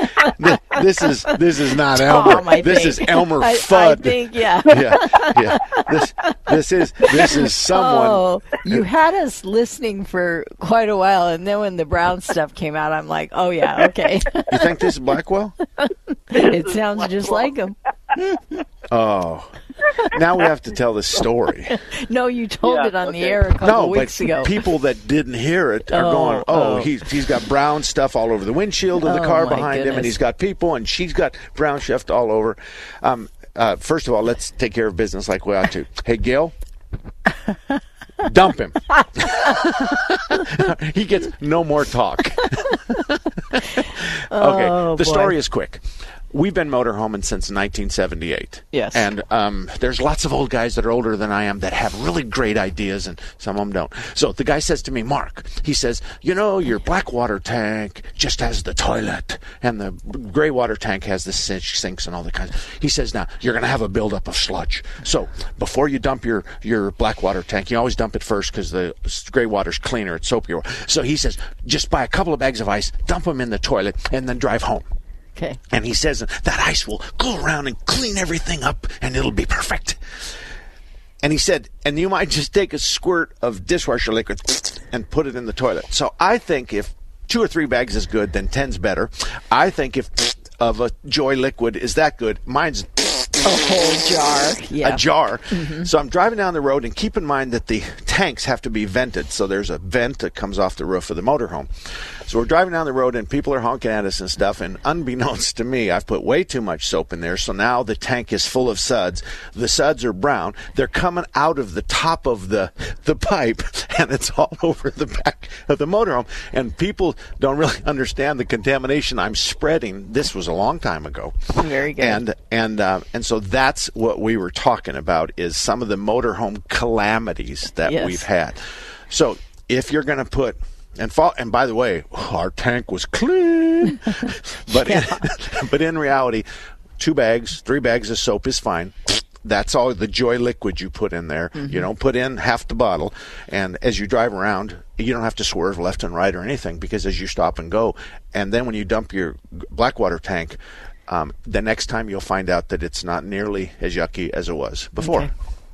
This is this is not Tom, Elmer. I this think. is Elmer I- I think, yeah. yeah, yeah. This this is this is someone. Oh, you had us listening for quite a while, and then when the brown stuff came out, I'm like, oh yeah, okay. You think this is Blackwell? it sounds just like him. Oh, now we have to tell the story. No, you told Yeah, it on the air a couple No, weeks but ago. people that didn't hear it are Oh, going, "Oh, oh. he's he's got brown stuff all over the windshield of the Oh, car my behind him, and he's got people, and she's got brown stuff all over." Um, uh, first of all, let's take care of business like we ought to. Hey, Gil, dump him. he gets no more talk. okay, Oh, the boy. story is quick. We've been motorhoming since 1978. Yes. And um, there's lots of old guys that are older than I am that have really great ideas, and some of them don't. So the guy says to me, Mark, he says, you know, your black water tank just has the toilet, and the gray water tank has the sink- sinks and all the kinds. He says, now you're going to have a buildup of sludge. So before you dump your your black water tank, you always dump it first because the gray water's cleaner, it's soapier. So he says, just buy a couple of bags of ice, dump them in the toilet, and then drive home. Okay. And he says that ice will go around and clean everything up and it'll be perfect. And he said, and you might just take a squirt of dishwasher liquid and put it in the toilet. So I think if two or three bags is good, then ten's better. I think if of a joy liquid is that good, mine's a whole jar. Yeah. a jar. Mhm. So I'm driving down the road, and keep in mind that the tanks have to be vented. So there's a vent that comes off the roof of the motorhome. So we're driving down the road, and people are honking at us and stuff. And unbeknownst to me, I've put way too much soap in there. So now the tank is full of suds. The suds are brown. They're coming out of the top of the the pipe, and it's all over the back of the motorhome. And people don't really understand the contamination I'm spreading. This was a long time ago. Very good. And and uh, and so that's what we were talking about is some of the motorhome calamities that Yes. we've had. So if you're going to put and and by the way, our tank was clean, but in, but in reality, two bags, three bags of soap is fine. That's all the joy liquid you put in there. You don't put in half the bottle, and as you drive around, you don't have to swerve left and right or anything because as you stop and go, and then when you dump your blackwater tank, um, the next time you'll find out that it's not nearly as yucky as it was before. Okay.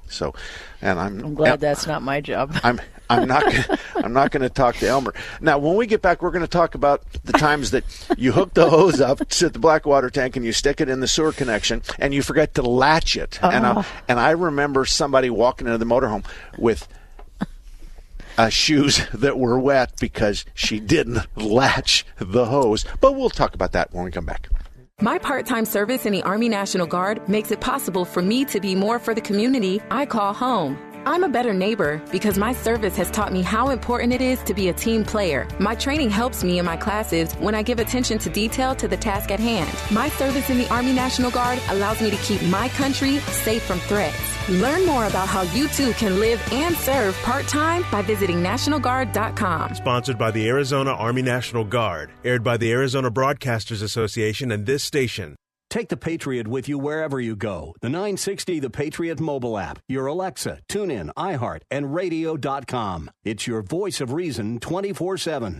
So, and I'm I'm glad that's not my job. I'm I'm not gonna, I'm not going to talk to Elmer now. When we get back, we're going to talk about the times that you hook the hose up to the black water tank and you stick it in the sewer connection and you forget to latch it. And I, Oh. and I remember somebody walking into the motorhome with. Uh, shoes that were wet because she didn't latch the hose. But we'll talk about that when we come back. My part time service in the Army National Guard makes it possible for me to be more for the community I call home. I'm a better neighbor because my service has taught me how important it is to be a team player. My training helps me in my classes when I give attention to detail to the task at hand. My service in the Army National Guard allows me to keep my country safe from threats. Learn more about how you too can live and serve part time by visiting NationalGuard.com. Sponsored by the Arizona Army National Guard. Aired by the Arizona Broadcasters Association and this station. Take the Patriot with you wherever you go. The 960 The Patriot mobile app, your Alexa, TuneIn, iHeart, and radio.com. It's your voice of reason 24 7.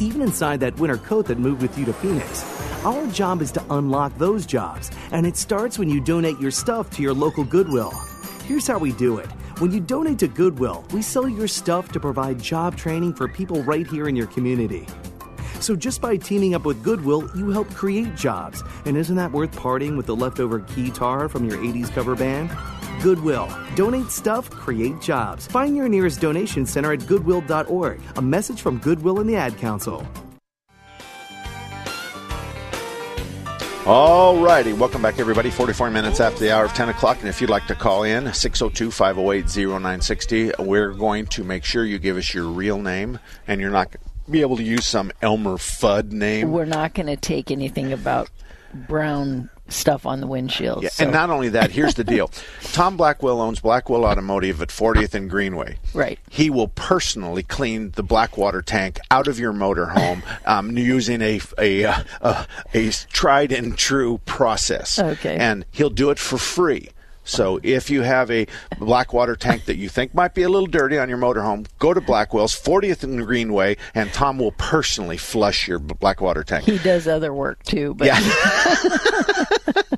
Even inside that winter coat that moved with you to Phoenix. Our job is to unlock those jobs, and it starts when you donate your stuff to your local Goodwill. Here's how we do it. When you donate to Goodwill, we sell your stuff to provide job training for people right here in your community. So just by teaming up with Goodwill, you help create jobs. And isn't that worth parting with the leftover guitar from your 80s cover band? Goodwill. Donate stuff, create jobs. Find your nearest donation center at goodwill.org. A message from Goodwill and the Ad Council. All righty. Welcome back, everybody. 44 minutes after the hour of 10 o'clock. And if you'd like to call in, 602 508 0960, we're going to make sure you give us your real name and you're not going to be able to use some Elmer Fudd name. We're not going to take anything about brown stuff on the windshield. Yeah, so- and not only that, here's the deal. Tom Blackwell owns Blackwell Automotive at 40th and Greenway. Right. He will personally clean the Blackwater tank out of your motorhome um, using a a, uh, a a tried and true process. Okay. And he'll do it for free. So if you have a Blackwater tank that you think might be a little dirty on your motorhome, go to Blackwell's 40th and Greenway, and Tom will personally flush your Blackwater tank. he does other work too, but yeah.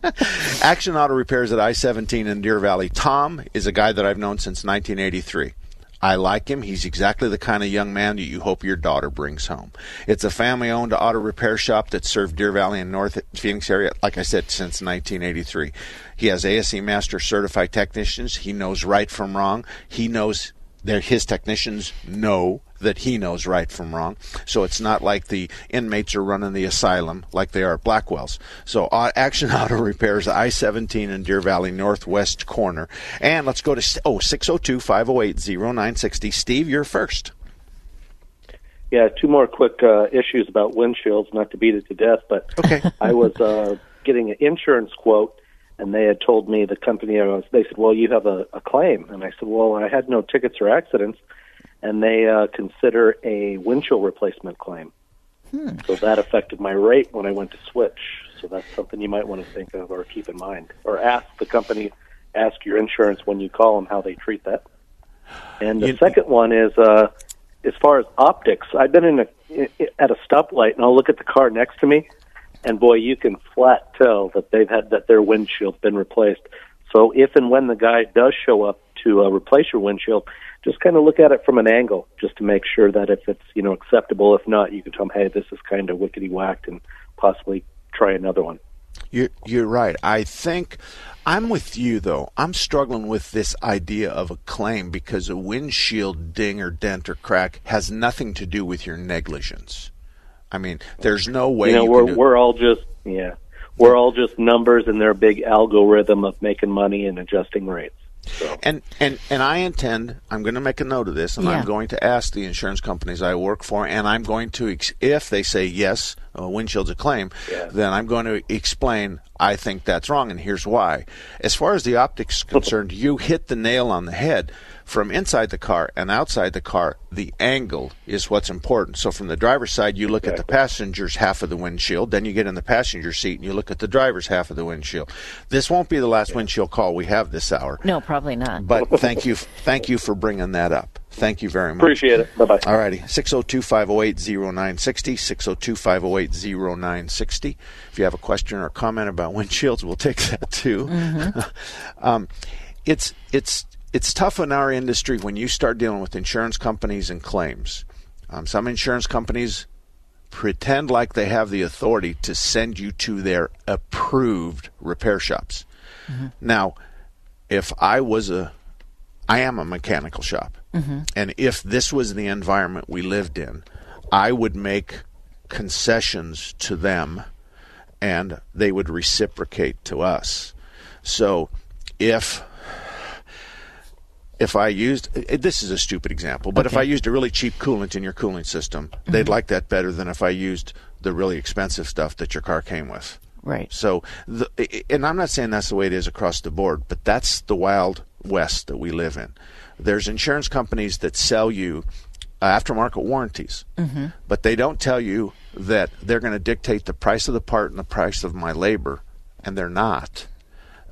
Action Auto Repairs at I 17 in Deer Valley. Tom is a guy that I've known since 1983. I like him. He's exactly the kind of young man that you hope your daughter brings home. It's a family owned auto repair shop that served Deer Valley and North Phoenix area, like I said, since 1983. He has ASE Master certified technicians. He knows right from wrong. He knows that his technicians know that he knows right from wrong. So it's not like the inmates are running the asylum like they are at Blackwell's. So uh, Action Auto Repairs, I-17 in Deer Valley Northwest corner. And let's go to oh 602-508-0960. Steve, you're first. Yeah, two more quick uh, issues about windshields, not to beat it to death, but okay. I was uh, getting an insurance quote, and they had told me the company I was. They said, "Well, you have a, a claim," and I said, "Well, I had no tickets or accidents," and they uh, consider a windshield replacement claim. Hmm. So that affected my rate when I went to switch. So that's something you might want to think of or keep in mind, or ask the company, ask your insurance when you call them how they treat that. And the second one is, uh, as far as optics, I've been in a at a stoplight and I'll look at the car next to me, and boy, you can flat tell that they've had that their windshield's been replaced. So if and when the guy does show up to uh, replace your windshield, just kind of look at it from an angle, just to make sure that if it's you know acceptable. If not, you can tell them, hey, this is kind of wickety whacked, and possibly try another one. You're, you're right. I think I'm with you, though. I'm struggling with this idea of a claim because a windshield ding or dent or crack has nothing to do with your negligence. I mean, there's no way you know you we're can do- we're all just yeah we're all just numbers in their big algorithm of making money and adjusting rates. And and and I intend. I'm going to make a note of this, and Yeah. I'm going to ask the insurance companies I work for, and I'm going to, if they say yes, uh, windshield's a claim, then I'm going to explain. I think that's wrong, and here's why. As far as the optics concerned, you hit the nail on the head. From inside the car and outside the car, the angle is what's important. So from the driver's side, you look at the passenger's half of the windshield, then you get in the passenger seat and you look at the driver's half of the windshield. This won't be the last windshield call we have this hour. no, probably not. But thank you, thank you for bringing that up. Thank you very much. Appreciate it. Bye bye. All righty, 602-508-0960, 602-508-0960. If you have a question or a comment about windshields, we'll take that too. Mhm. um, it's it's it's tough in our industry when you start dealing with insurance companies and claims. Um, some insurance companies pretend like they have the authority to send you to their approved repair shops. Now, if I was a, I am a mechanical shop, Mhm. and if this was the environment we lived in, I would make concessions to them, and they would reciprocate to us. So, if if I used this is a stupid example, but if I used a really cheap coolant in your cooling system, they'd Mhm. like that better than if I used the really expensive stuff that your car came with. Right. So, the, and I'm not saying that's the way it is across the board, but that's the wild west that we live in. There's insurance companies that sell you uh, aftermarket warranties, Mm-hmm. but they don't tell you that they're going to dictate the price of the part and the price of my labor, and they're not.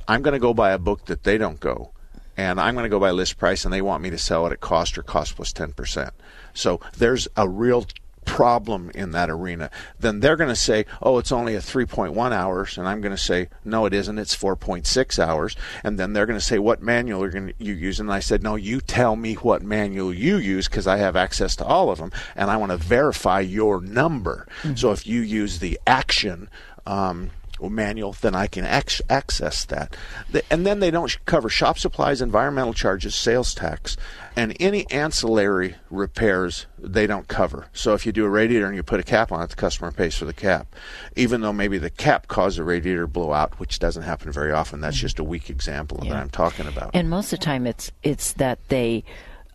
I'm going to go by a book that they don't go, and I'm going to go by list price, and they want me to sell it at cost or cost plus 10%. So there's a real problem in that arena. Then they're going to say, oh, it's only a 3.1 hours, and I'm going to say, no, it isn't. It's 4.6 hours. And then they're going to say, what manual are you using? And I said, no, you tell me what manual you use because I have access to all of them, and I want to verify your number. So if you use the action. Um, manual, then I can ac- access that. The- and then they don't sh- cover shop supplies, environmental charges, sales tax, and any ancillary repairs they don't cover. So if you do a radiator and you put a cap on it, the customer pays for the cap. Even though maybe the cap caused the radiator to blow out, which doesn't happen very often. That's just a weak example that I'm talking about. And most of the time, it's it's that they,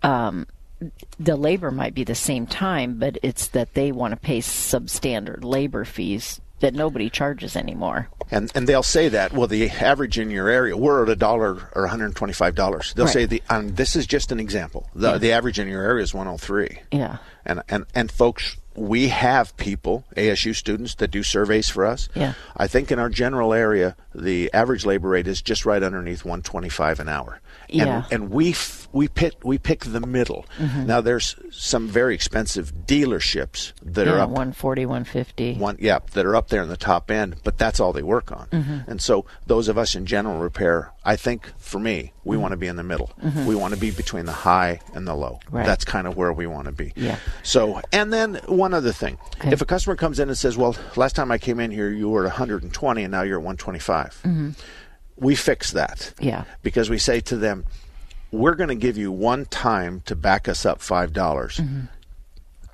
um, the labor might be the same time, but it's that they want to pay substandard labor fees that nobody charges anymore. And and they'll say that well the average in your area we're at a dollar or 125 dollars. They'll Right. say the and this is just an example. The Yeah. the average in your area is 103. Yeah. And and and folks, we have people, ASU students that do surveys for us. Yeah. I think in our general area the average labor rate is just right underneath 125 an hour. And Yeah. and we f- we pick we pick the middle. Mhm. Now there's some very expensive dealerships that yeah, are up 140, 150. one yeah that are up there in the top end but that's all they work on Mhm. and so those of us in general repair i think for me we Mhm. want to be in the middle Mhm. we want to be between the high and the low Right. that's kind of where we want to be Yeah. so and then one other thing Okay. if a customer comes in and says well last time i came in here you were at 120 and now you're at 125 Mhm. We fix that Yeah. because we say to them we're going to give you one time to back us up five dollars Mhm.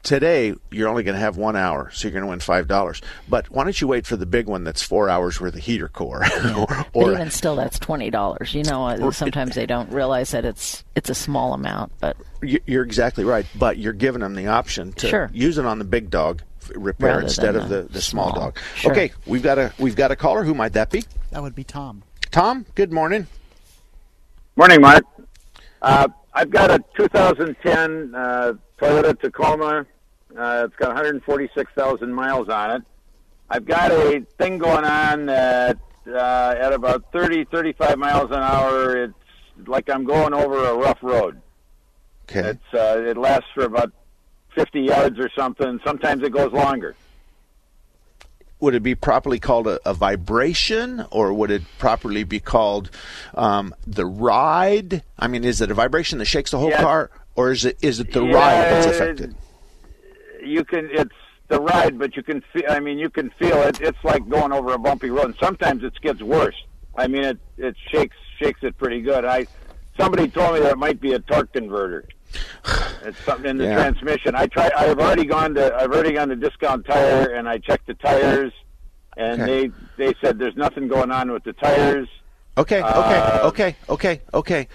today you're only going to have one hour, so you're going to win five dollars. But why don't you wait for the big one that's four hours worth of heater core? or, But or even still, that's twenty dollars. You know, sometimes they don't realize that it's it's a small amount, but you- you're exactly right. But you're giving them the option to Sure. use it on the big dog repair Rather instead of the the, the small, small. dog. Sure. Okay, we've got a we've got a caller. Who might that be? That would be Tom. Tom. Good morning. Morning, Mark. Uh, I've got a 2010 uh, Toyota Tacoma. Uh, it's got 146,000 miles on it. I've got a thing going on that uh, at about 30, 35 miles an hour. It's like I'm going over a rough road. Okay. It's uh, it lasts for about 50 yards or something. Sometimes it goes longer. Would it be properly called a, a vibration, or would it properly be called um, the ride? I mean, is it a vibration that shakes the whole Yeah. car, or is it is it the Yeah, ride that's affected? you can it's the ride but you can feel i mean you can feel it it's like going over a bumpy road and sometimes it gets worse i mean it it shakes shakes it pretty good i somebody told me that it might be a torque converter it's something in the Yeah. transmission i try i've already gone to i've already gone to discount tire and i checked the tires and Okay. they they said there's nothing going on with the tires Okay, okay, Uh, okay, okay, okay.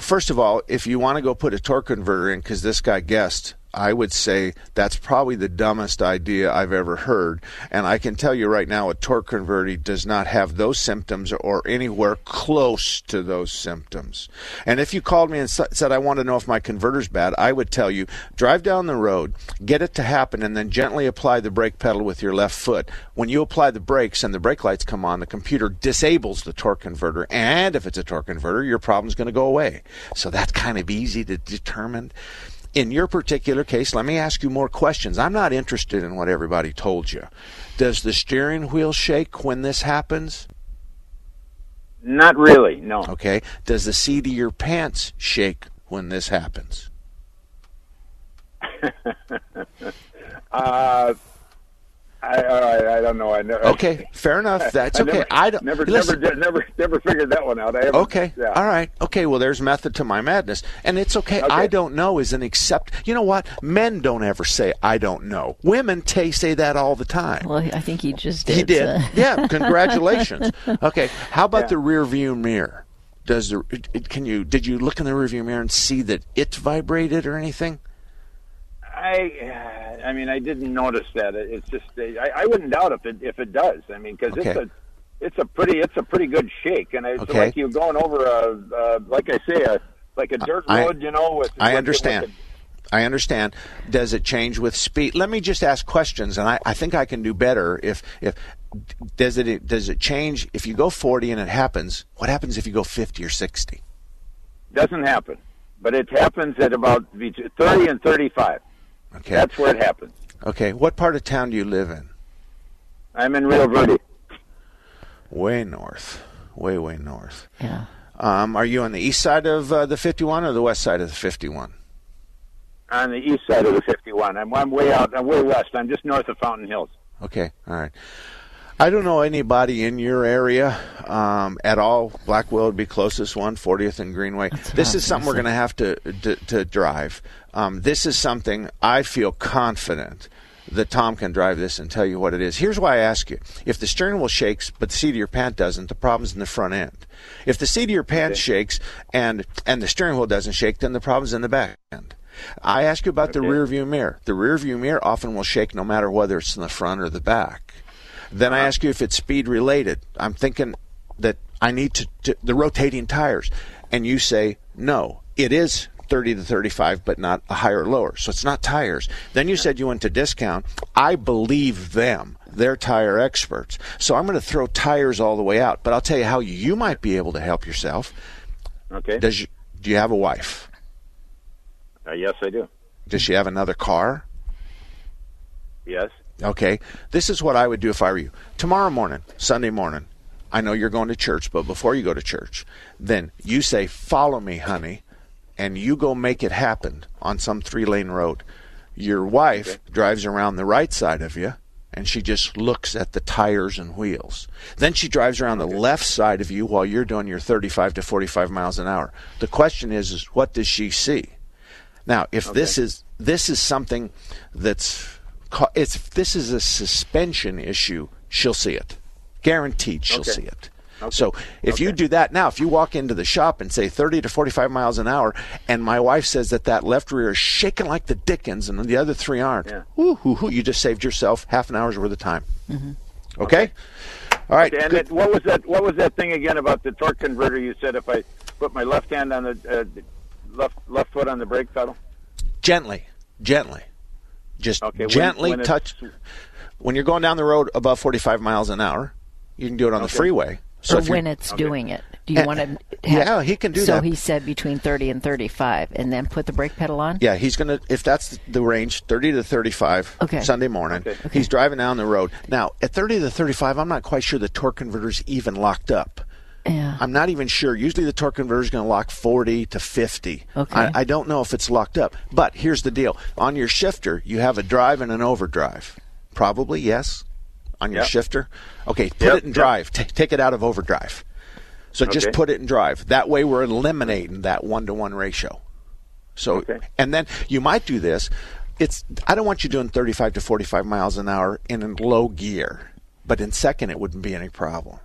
First of all, if you want to go put a torque converter in, because this guy guessed, I would say that's probably the dumbest idea I've ever heard. And I can tell you right now, a torque converter does not have those symptoms or anywhere close to those symptoms. And if you called me and said, I want to know if my converter's bad, I would tell you, drive down the road, get it to happen, and then gently apply the brake pedal with your left foot. When you apply the brakes and the brake lights come on, the computer disables the torque converter. And if it's a torque converter, your problem's going to go away. So that's kind of easy to determine. In your particular case, let me ask you more questions. I'm not interested in what everybody told you. Does the steering wheel shake when this happens? not really no Okay. Does the seat of your pants shake when this happens? uh I, I I don't know. I never. Okay, fair enough. That's I okay. Never, I don't- never, listen. never, never, never figured that one out. I Okay. Yeah. All right. Okay. Well, there's method to my madness, and it's okay. I don't know is an accept. You know what? Men don't ever say I don't know. Women t- say that all the time. well, I think he just did. He did. so- yeah. Congratulations. Okay. How about Yeah. the rear view mirror? Does the it- it- can you did you look in the rearview mirror and see that it vibrated or anything? I, I mean, I didn't notice that. It's just I, I wouldn't doubt if it if it does. I mean, because it's a it's a pretty it's a pretty good shake, and it's Okay. like you're going over a uh, like I say a like a dirt I- road, you know. With I with- understand. with I understand. Does it change with speed? Let me just ask questions, and I, I think I can do better if if does it does it change if you go forty and it happens? What happens if you go fifty or sixty? the- doesn't happen, but it happens at about thirty and thirty five. Okay, That's where it happened. okay. What part of town do you live in? I'm in Rio Verde. Way north, way way north. Yeah. Um, are you on the east side of uh, the fifty-one or the west side of the fifty-one? on the east side of the 51. I'm, I'm way out. I'm way west. I'm just north of Fountain Hills. Okay, all right. I don't know anybody in your area um, at all. Blackwell would be closest one, 40th and Greenway. This is something we're going to have to, to to drive. Um, this is something I feel confident that Tom can drive this and tell you what it is. Here's why I ask you: If the steering wheel shakes but the seat of your pant doesn't, the problem's in the front end. If the seat of your pants shakes and and the steering wheel doesn't shake, then the problem's in the back end. I ask you about the rear view mirror. The rear view mirror often will shake no matter whether it's in the front or the back. Then I ask you if it's speed related. I'm thinking that I need to, to the rotating tires, and you say no. It is 30 to 35, but not a higher or lower. So it's not tires. Then you said you went to discount. I believe them. They're tire experts. So I'm going to throw tires all the way out. But I'll tell you how you might be able to help yourself. Okay. Does you, do you have a wife? Uh, yes, I do. Does she have another car? Yes. Okay. This is what I would do if I were you. Tomorrow morning, Sunday morning, I know you're going to church, but before you go to church, then you say, Follow me, honey, and you go make it happen on some three lane road. Your wife drives around the right side of you and she just looks at the tires and wheels. Then she drives around the left side of you while you're doing your 35 to 45 miles an hour. The question is, is what does she see? Now, if this is this is something that's it's if this is a suspension issue, she'll see it. Guaranteed, she'll Okay. see it. So if you do that now, if you walk into the shop and say 30 to 45 miles an hour, and my wife says that that left rear is shaking like the dickens, and the other three aren't, hoo, hoo, you just saved yourself half an hour's worth of time. Okay. All right. Okay, and what was that? What was that thing again about the torque converter? You said if I put my left hand on the uh, left left foot on the brake pedal. Gently, gently, just Okay, gently when it's- touch. When you're going down the road above 45 miles an hour, you can do it on the freeway. So if when it's doing it, do you Uh, want to? Have, yeah, he can do so that. he said between thirty and thirty-five, and then put the brake pedal on. Yeah, he's gonna if that's the range, thirty to thirty-five. Okay. Sunday morning, Okay. he's driving down the road. Now at thirty to thirty-five, I'm not quite sure the torque converter's even locked up. Yeah. I'm not even sure. Usually the torque converter is going to lock 40 to 50. Okay. I, I don't know if it's locked up. But here's the deal: on your shifter, you have a drive and an overdrive. Probably yes. On your Yep. shifter, okay. Put Yep, it in yep. drive. Take it out of overdrive. So just put it in drive. That way, we're eliminating that one to one ratio. So, and then you might do this. It's I don't want you doing 35 to 45 miles an hour in low gear, but in second it wouldn't be any problem,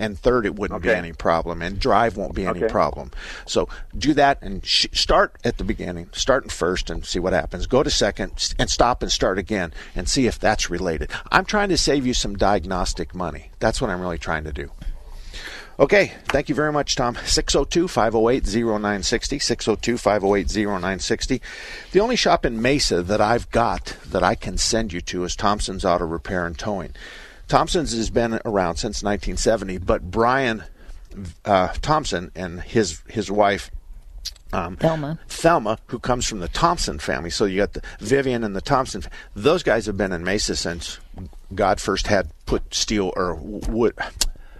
and third it wouldn't be any problem, and drive won't be any Okay. problem. So do that and sh- start at the beginning, start in first and see what happens. Go to second and stop and start again and see if that's related. I'm trying to save you some diagnostic money. That's what I'm really trying to do. Okay, thank you very much, Tom. 602 508 0960. 602 508 0960. The only shop in Mesa that I've got that I can send you to is Thompson's Auto Repair and Towing. Thompson's has been around since 1970, but Brian uh, Thompson and his his wife um, Thelma. Thelma, who comes from the Thompson family. So you got the Vivian and the Thompson. Those guys have been in Mesa since God first had put steel or wood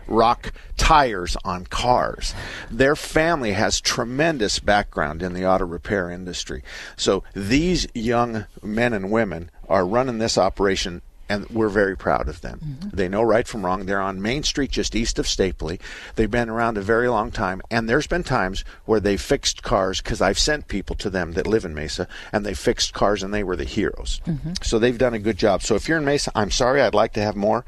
rock tires on cars. Their family has tremendous background in the auto repair industry. So these young men and women are running this operation and we're very proud of them. Mm-hmm. They know right from wrong. They're on Main Street just east of Stapley. They've been around a very long time and there's been times where they fixed cars cuz I've sent people to them that live in Mesa and they fixed cars and they were the heroes. Mm-hmm. So they've done a good job. So if you're in Mesa, I'm sorry, I'd like to have more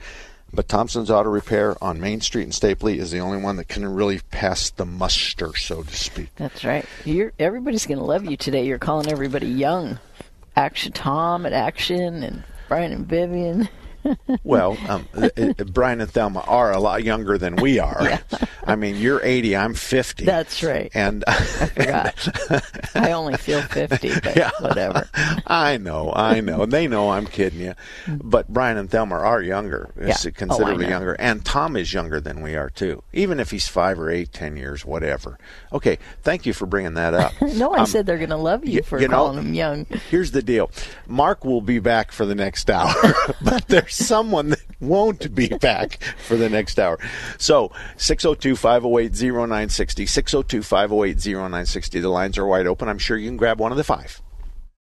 But Thompson's Auto Repair on Main Street in Stapley is the only one that can really pass the muster, so to speak. That's right. You're everybody's going to love you today. You're calling everybody young. Action Tom at Action and Brian and Vivian. well, um, uh, uh, Brian and Thelma are a lot younger than we are. Yeah. I mean, you're 80, I'm 50. That's right. And I forgot. I only feel 50, but yeah. whatever. I know, I know. And they know I'm kidding you. But Brian and Thelma are younger, yeah. considerably oh, younger. And Tom is younger than we are, too, even if he's five or eight, ten years, whatever. Okay, thank you for bringing that up. no, I um, said they're going to love you for you calling know, them young. Here's the deal Mark will be back for the next hour, but there's someone that won't be back for the next hour. So 602 508 0960, 602 508 0960. The lines are wide open. I'm sure you can grab one of the five.